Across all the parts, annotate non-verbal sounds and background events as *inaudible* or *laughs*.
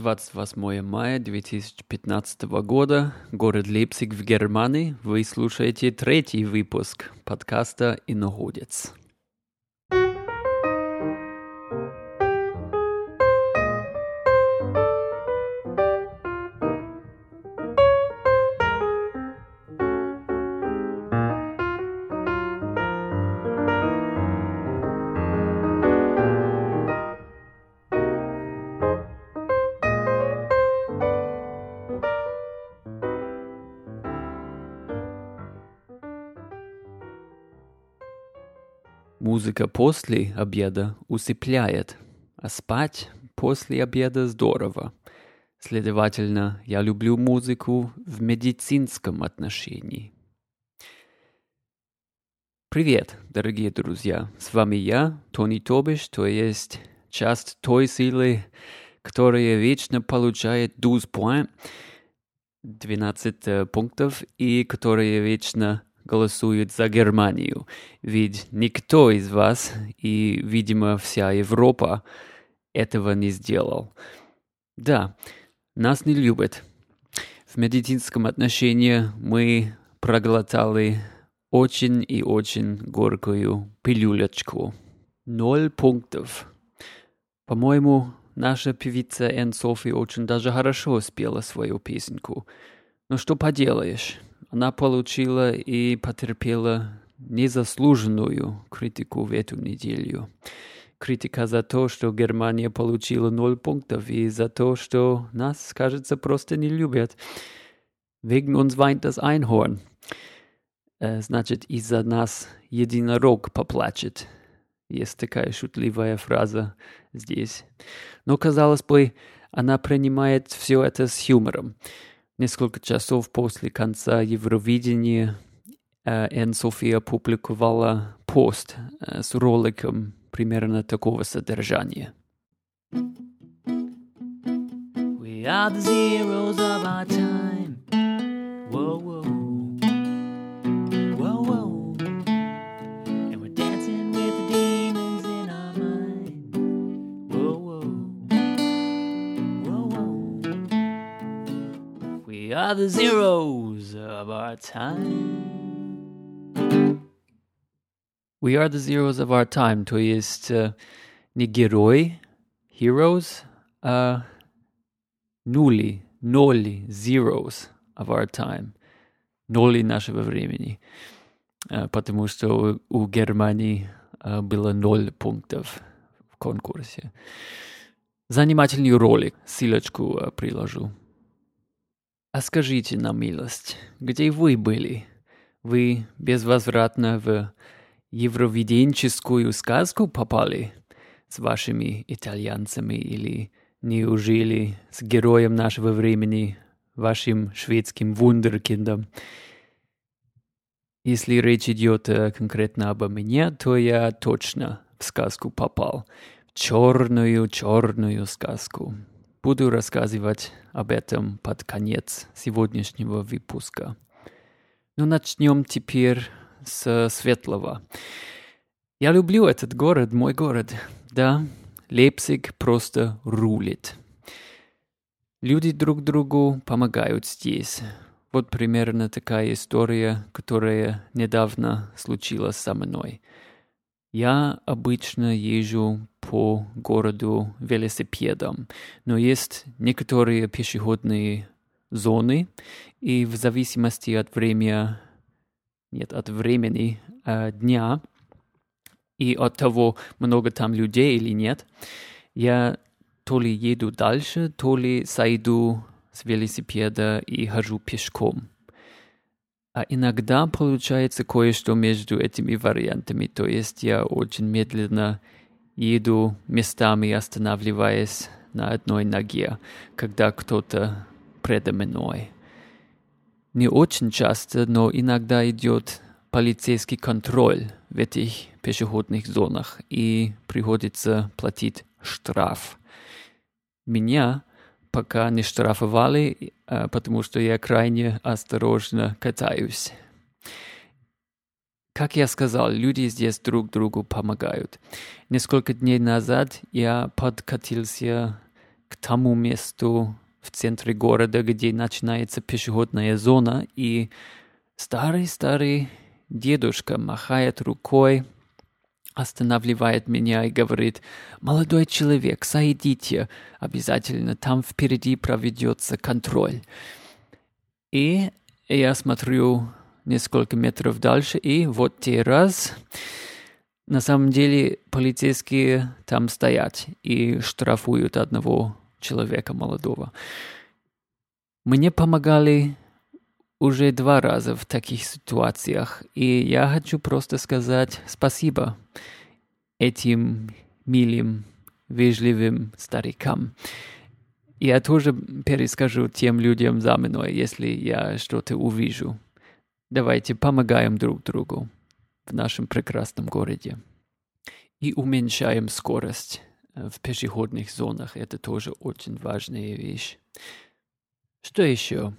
28 мая 2015 года, город Лейпциг в Германии. Вы слушаете третий выпуск подкаста «Иноходец». Музыка после обеда усыпляет, а спать после обеда здорово. Следовательно, я люблю музыку в медицинском отношении. Привет, дорогие друзья! С вами я, Тони Тобиш, то есть часть той силы, которая вечно получает 12 point, 12 пунктов, и которая вечно голосуют за Германию, ведь никто из вас и, видимо, вся Европа этого не сделал. Да, нас не любят. В медицинском отношении мы проглотали очень и очень горькую пилюлечку. Ноль пунктов. По-моему, наша певица Энн Софи очень даже хорошо спела свою песенку. Но что поделаешь, она получила и потерпела незаслуженную критику в эту неделю. Критика за то, что Германия получила ноль пунктов, и за то, что нас, кажется, просто не любят. Wegen uns weint das Einhorn. Значит, из-за нас единорог поплачет. Есть такая шутливая фраза здесь. Но, казалось бы, она принимает все это с юмором. Несколько часов после конца Евровидения Энн София опубликовала пост с роликом примерно такого содержания. We are the zeros of our time. The zeros of our time. We are the zeros of our time, то есть uh, не герой, heroes, а нули, ноли, zeros of our time, ноли нашего времени, uh, потому что у, у Германии uh, было ноль пунктов в конкурсе. Занимательный ролик, ссылочку uh, приложу. А скажите на милость, где вы были? Вы безвозвратно в евровиденческую сказку попали с вашими итальянцами или неужели с героем нашего времени, вашим шведским вундеркиндом? Если речь идет конкретно обо мне, то я точно в сказку попал. В черную-черную сказку. Буду рассказывать об этом под конец сегодняшнего выпуска. Ну, начнем теперь с светлого. Я люблю этот город, мой город. Да, Лейпциг просто рулит. Люди друг другу помогают здесь. Вот примерно такая история, которая недавно случилась со мной. Я обычно езжу по городу велосипедом, но есть некоторые пешеходные зоны, и в зависимости от времени, нет, от времени э, дня и от того, много там людей или нет, я то ли еду дальше, то ли сойду с велосипеда и хожу пешком. А иногда получается кое-что между этими вариантами, то есть я очень медленно еду местами, останавливаясь на одной ноге, когда кто-то предо мной. Не очень часто, но иногда идет полицейский контроль в этих пешеходных зонах и приходится платить штраф. Меня пока не штрафовали, потому что я крайне осторожно катаюсь. Как я сказал, люди здесь друг другу помогают. Несколько дней назад я подкатился к тому месту в центре города, где начинается пешеходная зона, и старый-старый дедушка махает рукой, останавливает меня и говорит, «Молодой человек, сойдите, обязательно там впереди проведется контроль». И я смотрю несколько метров дальше, и вот те раз на самом деле полицейские там стоят и штрафуют одного человека молодого. Мне помогали уже два раза в таких ситуациях, и я хочу просто сказать спасибо этим милым, вежливым старикам. Я тоже перескажу тем людям за мной, если я что-то увижу. Давайте помогаем друг другу в нашем прекрасном городе. И уменьшаем скорость в пешеходных зонах. Это тоже очень важная вещь. Что еще?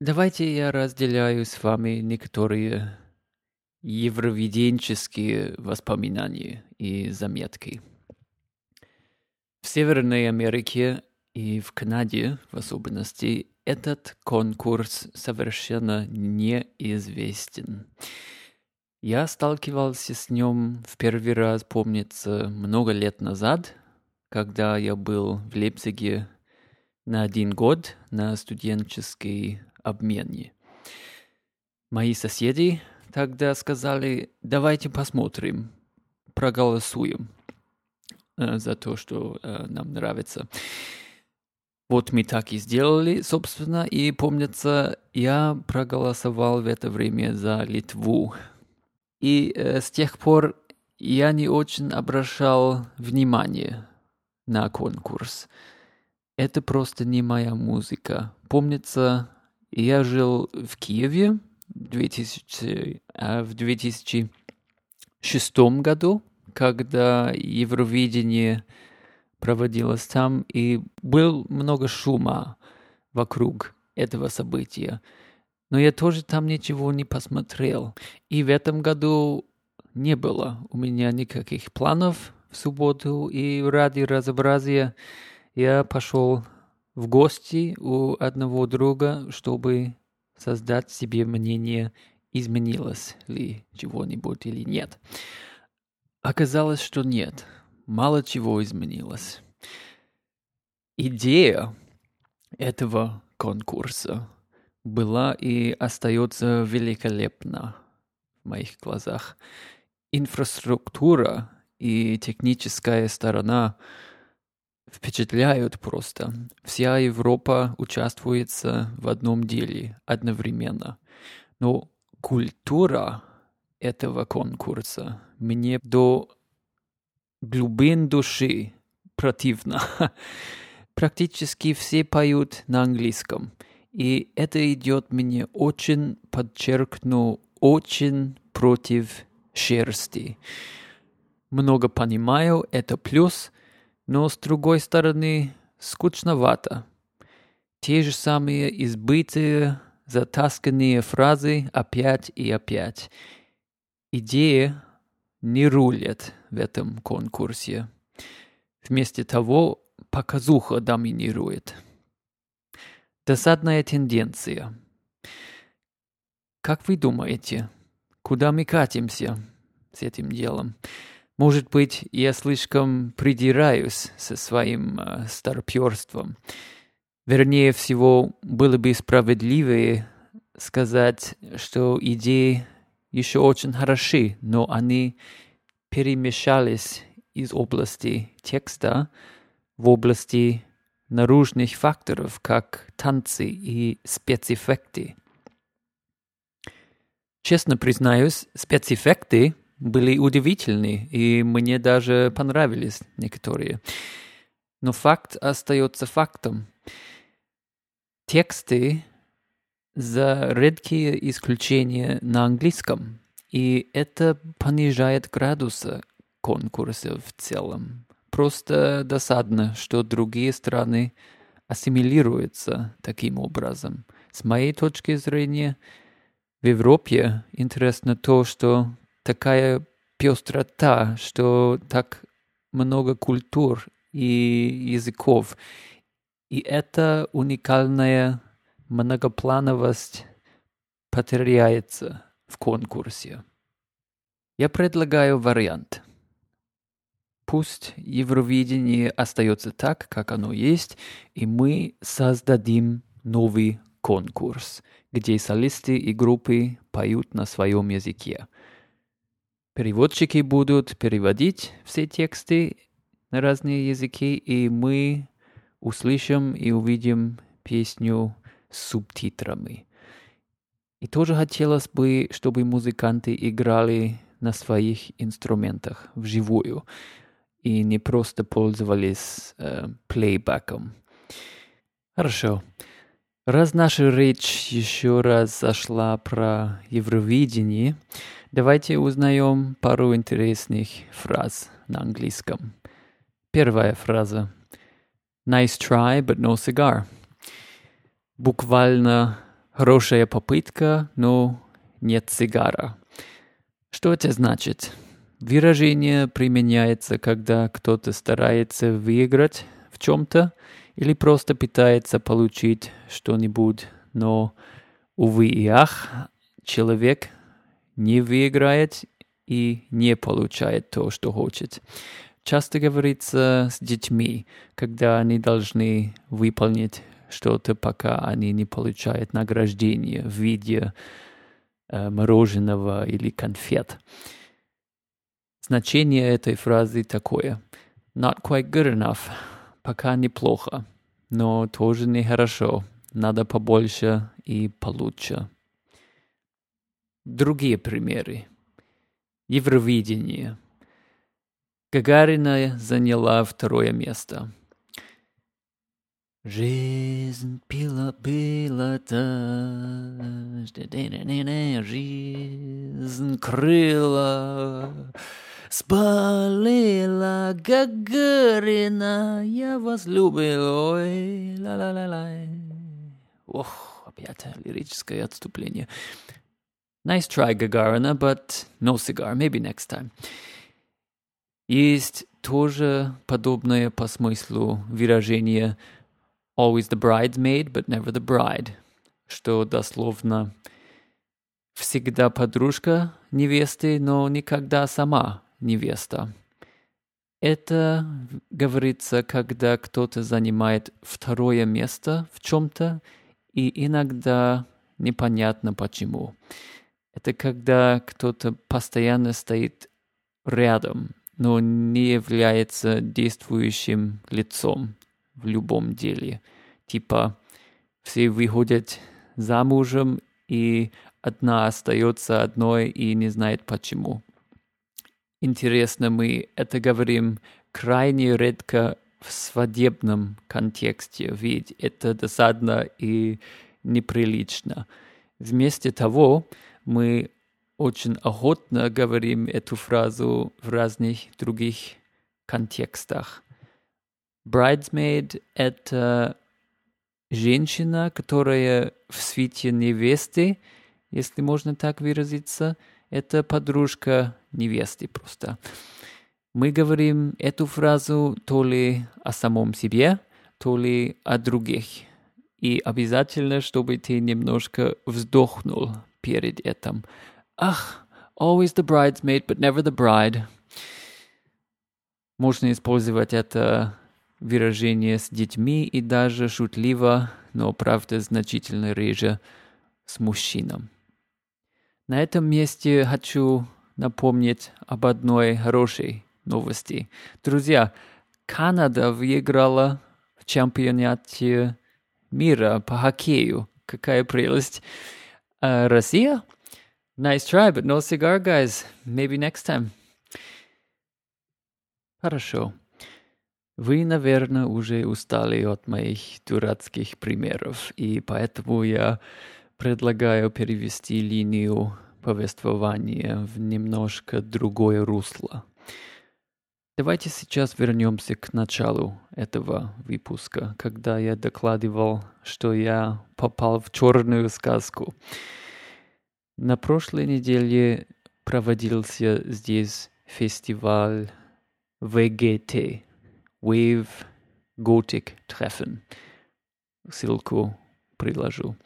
Давайте я разделяю с вами некоторые евровиденческие воспоминания и заметки. В Северной Америке и в Канаде в особенности этот конкурс совершенно неизвестен. Я сталкивался с ним в первый раз, помнится, много лет назад, когда я был в Лейпциге на один год на студенческой обмене. Мои соседи тогда сказали, давайте посмотрим, проголосуем э, за то, что э, нам нравится. Вот мы так и сделали, собственно, и помнится, я проголосовал в это время за Литву. И э, с тех пор я не очень обращал внимание на конкурс. Это просто не моя музыка. Помнится, я жил в Киеве 2000, а в 2006 году, когда Евровидение проводилось там, и был много шума вокруг этого события. Но я тоже там ничего не посмотрел. И в этом году не было у меня никаких планов в субботу, и ради разнообразия я пошел в гости у одного друга, чтобы создать себе мнение, изменилось ли чего-нибудь или нет. Оказалось, что нет – мало чего изменилось. Идея этого конкурса была и остается великолепна в моих глазах. Инфраструктура и техническая сторона впечатляют просто. Вся Европа участвует в одном деле одновременно. Но культура этого конкурса мне до глубин души противно. *laughs* Практически все поют на английском. И это идет мне очень, подчеркну, очень против шерсти. Много понимаю, это плюс, но с другой стороны скучновато. Те же самые избытые, затасканные фразы опять и опять. Идея не рулят в этом конкурсе. Вместо того показуха доминирует. Досадная тенденция. Как вы думаете, куда мы катимся с этим делом? Может быть, я слишком придираюсь со своим э, старперством. Вернее всего, было бы справедливее сказать, что идеи еще очень хороши, но они перемешались из области текста в области наружных факторов, как танцы и спецэффекты. Честно признаюсь, спецэффекты были удивительны, и мне даже понравились некоторые. Но факт остается фактом. Тексты за редкие исключения на английском, и это понижает градусы конкурса в целом. Просто досадно, что другие страны ассимилируются таким образом. С моей точки зрения, в Европе интересно то, что такая пестрота, что так много культур и языков. И эта уникальная многоплановость потеряется в конкурсе. Я предлагаю вариант. Пусть Евровидение остается так, как оно есть, и мы создадим новый конкурс, где солисты и группы поют на своем языке. Переводчики будут переводить все тексты на разные языки, и мы услышим и увидим песню с субтитрами. И тоже хотелось бы, чтобы музыканты играли на своих инструментах вживую и не просто пользовались э, плейбеком. Хорошо. Раз наша речь еще раз зашла про Евровидение, давайте узнаем пару интересных фраз на английском. Первая фраза. Nice try, but no cigar. Буквально хорошая попытка, но нет сигара. Что это значит? Выражение применяется, когда кто-то старается выиграть чем-то или просто пытается получить что-нибудь, но, увы и ах, человек не выиграет и не получает то, что хочет. Часто говорится с детьми, когда они должны выполнить что-то, пока они не получают награждение в виде э, мороженого или конфет. Значение этой фразы такое. Not quite good enough. Пока неплохо, но тоже нехорошо. Надо побольше и получше. Другие примеры. Евровидение. Гагарина заняла второе место. Жизнь пила пила-то, жизнь крыла, спалила Гагарина, я вас любил, ой, ла-ла-ла-ла. Ох, опять лирическое отступление. Nice try, Gagarina, but no cigar. Maybe next time. Есть тоже подобное по смыслу выражение always the bridesmaid, but never the bride, что дословно всегда подружка невесты, но никогда сама невеста. Это говорится, когда кто-то занимает второе место в чем-то, и иногда непонятно почему. Это когда кто-то постоянно стоит рядом, но не является действующим лицом в любом деле. Типа все выходят замужем, и одна остается одной и не знает почему. Интересно, мы это говорим крайне редко в свадебном контексте, ведь это досадно и неприлично. Вместо того, мы очень охотно говорим эту фразу в разных других контекстах. Bridesmaid — это женщина, которая в свете невесты, если можно так выразиться, это подружка невесты просто. Мы говорим эту фразу то ли о самом себе, то ли о других. И обязательно, чтобы ты немножко вздохнул перед этим. Ах, always the bridesmaid, but never the bride. Можно использовать это выражение с детьми и даже шутливо, но правда значительно реже с мужчином. На этом месте хочу напомнить об одной хорошей новости. Друзья, Канада выиграла в чемпионате мира по хоккею. Какая прелесть. А Россия – Nice try, but no cigar, guys. Maybe next time. Хорошо. Вы, наверное, уже устали от моих дурацких примеров, и поэтому я предлагаю перевести линию повествования в немножко другое русло. Давайте сейчас вернемся к началу этого выпуска, когда я докладывал, что я попал в черную сказку. На прошлой неделе проводился здесь фестиваль ВГТ, Wave Gothic Treffen. Ссылку приложу.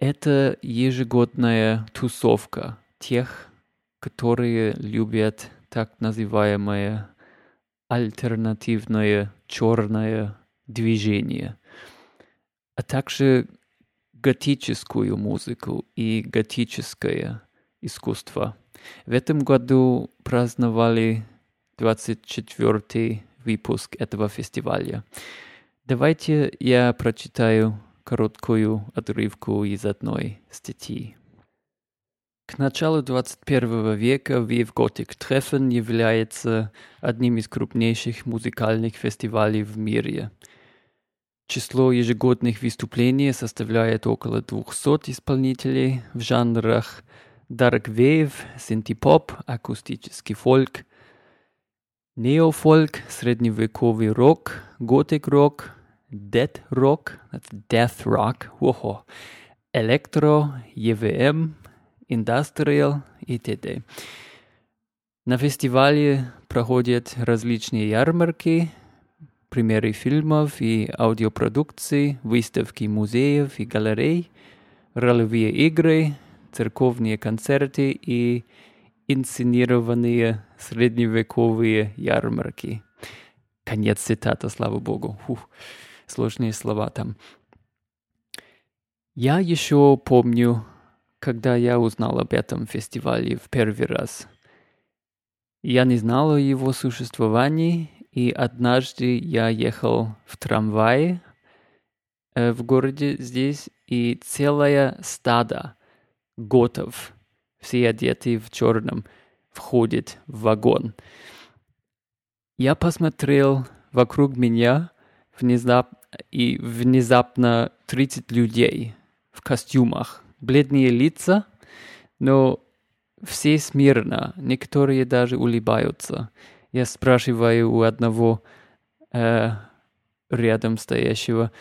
Это ежегодная тусовка тех, которые любят так называемое альтернативное черное движение, а также готическую музыку и готическое искусство. В этом году праздновали 24-й выпуск этого фестиваля. Давайте я прочитаю короткую отрывку из одной статьи. К началу 21 века Wave Gothic Treffen является одним из крупнейших музыкальных фестивалей в мире. Число ежегодных выступлений составляет около 200 исполнителей в жанрах Dark Wave, Synthie-Pop, акустический фольк, неофольк, средневековый рок, готик-рок, death-рок, death rock, ого, электро, EVM, Industrial и т.д. На фестивале проходят различные ярмарки, примеры фильмов и аудиопродукций, выставки музеев и галерей, ролевые игры, церковные концерты и инсценированные средневековые ярмарки. Конец цитата, слава богу. Фух, сложные слова там. Я еще помню когда я узнал об этом фестивале в первый раз. Я не знал о его существовании, и однажды я ехал в трамвае э, в городе здесь, и целое стадо готов, все одеты в черном, входит в вагон. Я посмотрел вокруг меня, внезап... и внезапно 30 людей в костюмах, бледные лица, но все смирно, некоторые даже улыбаются. Я спрашиваю у одного э, рядом стоящего,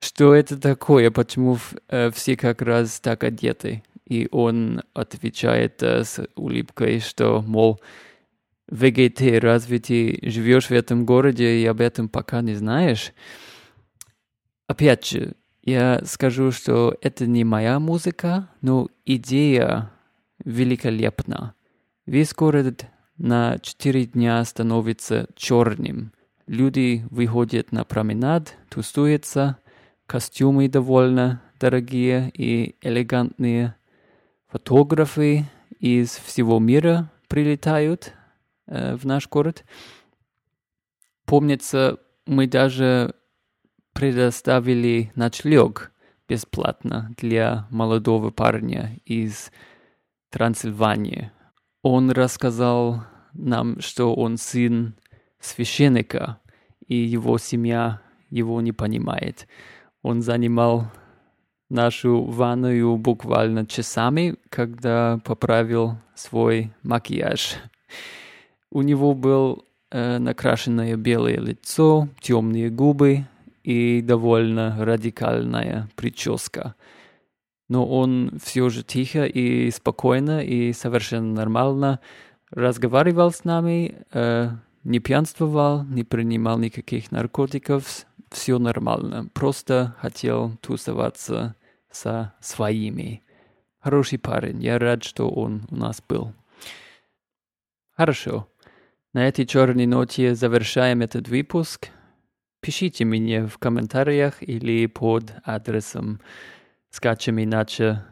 что это такое, почему э, все как раз так одеты. И он отвечает э, с улыбкой, что, мол, ВГТ, разве ты живешь в этом городе и об этом пока не знаешь? Опять же, я скажу, что это не моя музыка, но идея великолепна. Весь город на четыре дня становится черным. Люди выходят на променад, тусуются, костюмы довольно дорогие и элегантные. Фотографы из всего мира прилетают э, в наш город. Помнится, мы даже предоставили ночлег бесплатно для молодого парня из Трансильвании. Он рассказал нам, что он сын священника, и его семья его не понимает. Он занимал нашу ванную буквально часами, когда поправил свой макияж. У него был э, накрашенное белое лицо, темные губы, и довольно радикальная прическа. Но он все же тихо и спокойно и совершенно нормально разговаривал с нами, э, не пьянствовал, не принимал никаких наркотиков, все нормально. Просто хотел тусоваться со своими. Хороший парень, я рад, что он у нас был. Хорошо. На этой черной ноте завершаем этот выпуск. Пишите мне в комментариях или под адресом скачем иначе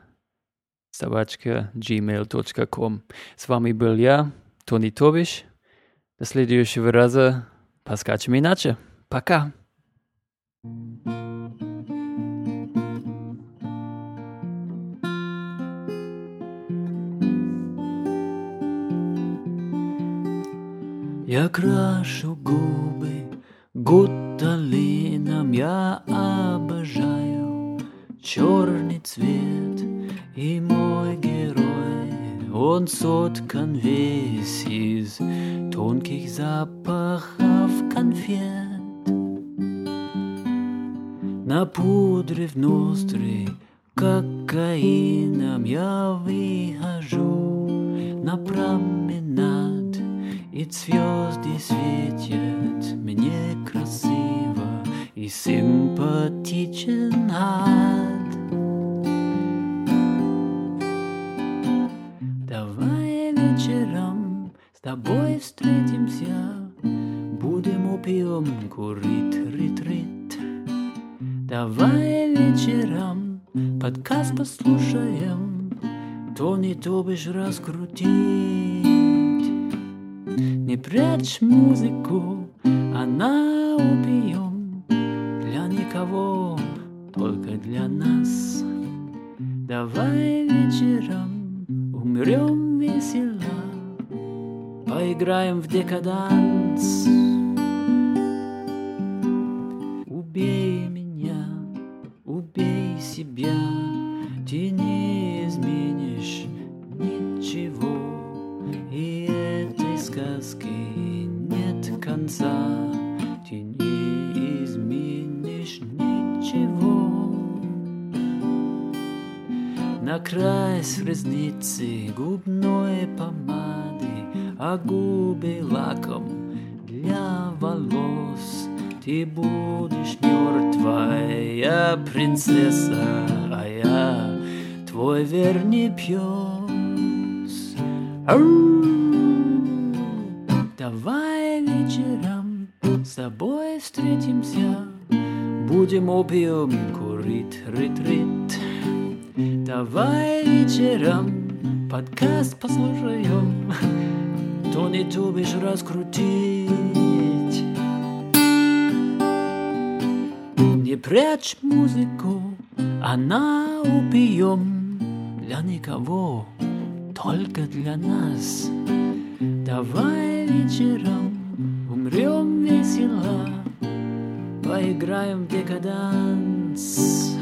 собачка gmail.com. С вами был я, Тони Тобиш. До следующего раза поскачем иначе. Пока! Я крашу губы Гуталином я обожаю черный цвет. И мой герой, он соткан весь из тонких запахов конфет. Напудрив ноздри кокаином я выхожу на променад И звезды светят мне красиво И симпатичен ад Давай вечером с тобой встретимся Будем опиум курить, рит, рит Давай вечером подкаст послушаем То не то бишь раскрутить Не прячь музыку, она убьем Для никого, только для нас. Давай вечером умрем весело. Поиграем в декаданс Накрась ресницы губной помады А губы лаком для волос. Ты будешь мертвая принцесса А я твой верный пес! Давай вечером с тобой встретимся Будем опиум курить, рит-рит Давай вечером подкаст послушаем. То не бишь раскрутить. Не прячь музыку, она убьем Для никого, только для нас. Давай вечером умрем весело. Поиграем в декаданс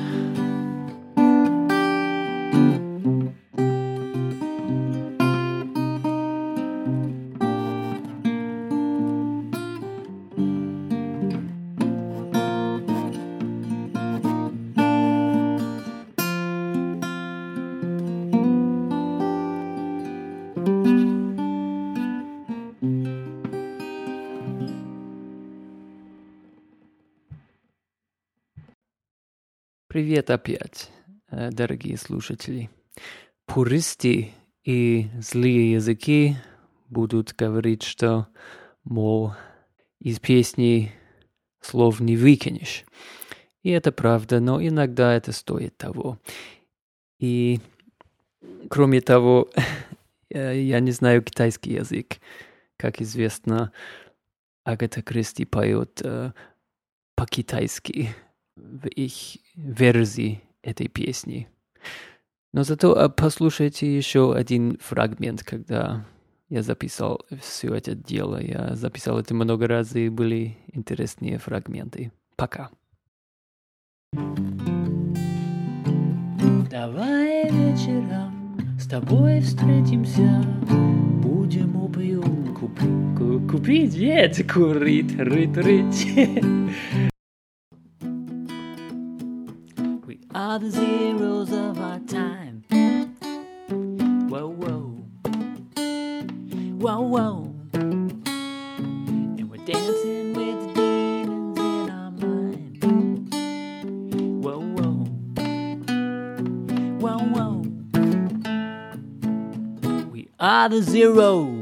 Привет опять, э, дорогие слушатели. Пуристы и злые языки будут говорить, что, мол, из песни слов не выкинешь. И это правда, но иногда это стоит того. И кроме того, *laughs* э, я не знаю китайский язык. Как известно, Агата Кристи поет э, по-китайски в их версии этой песни. Но зато послушайте еще один фрагмент, когда я записал все это дело. Я записал это много раз, и были интересные фрагменты. Пока. Давай вечером с тобой встретимся, будем опиум купить, купить, нет, курить, рыть, рыть. *laughs* are the zeros of our time. Whoa, whoa. Whoa, whoa. And we're dancing with the demons in our mind. Whoa, whoa. Whoa, whoa. We are the zeros.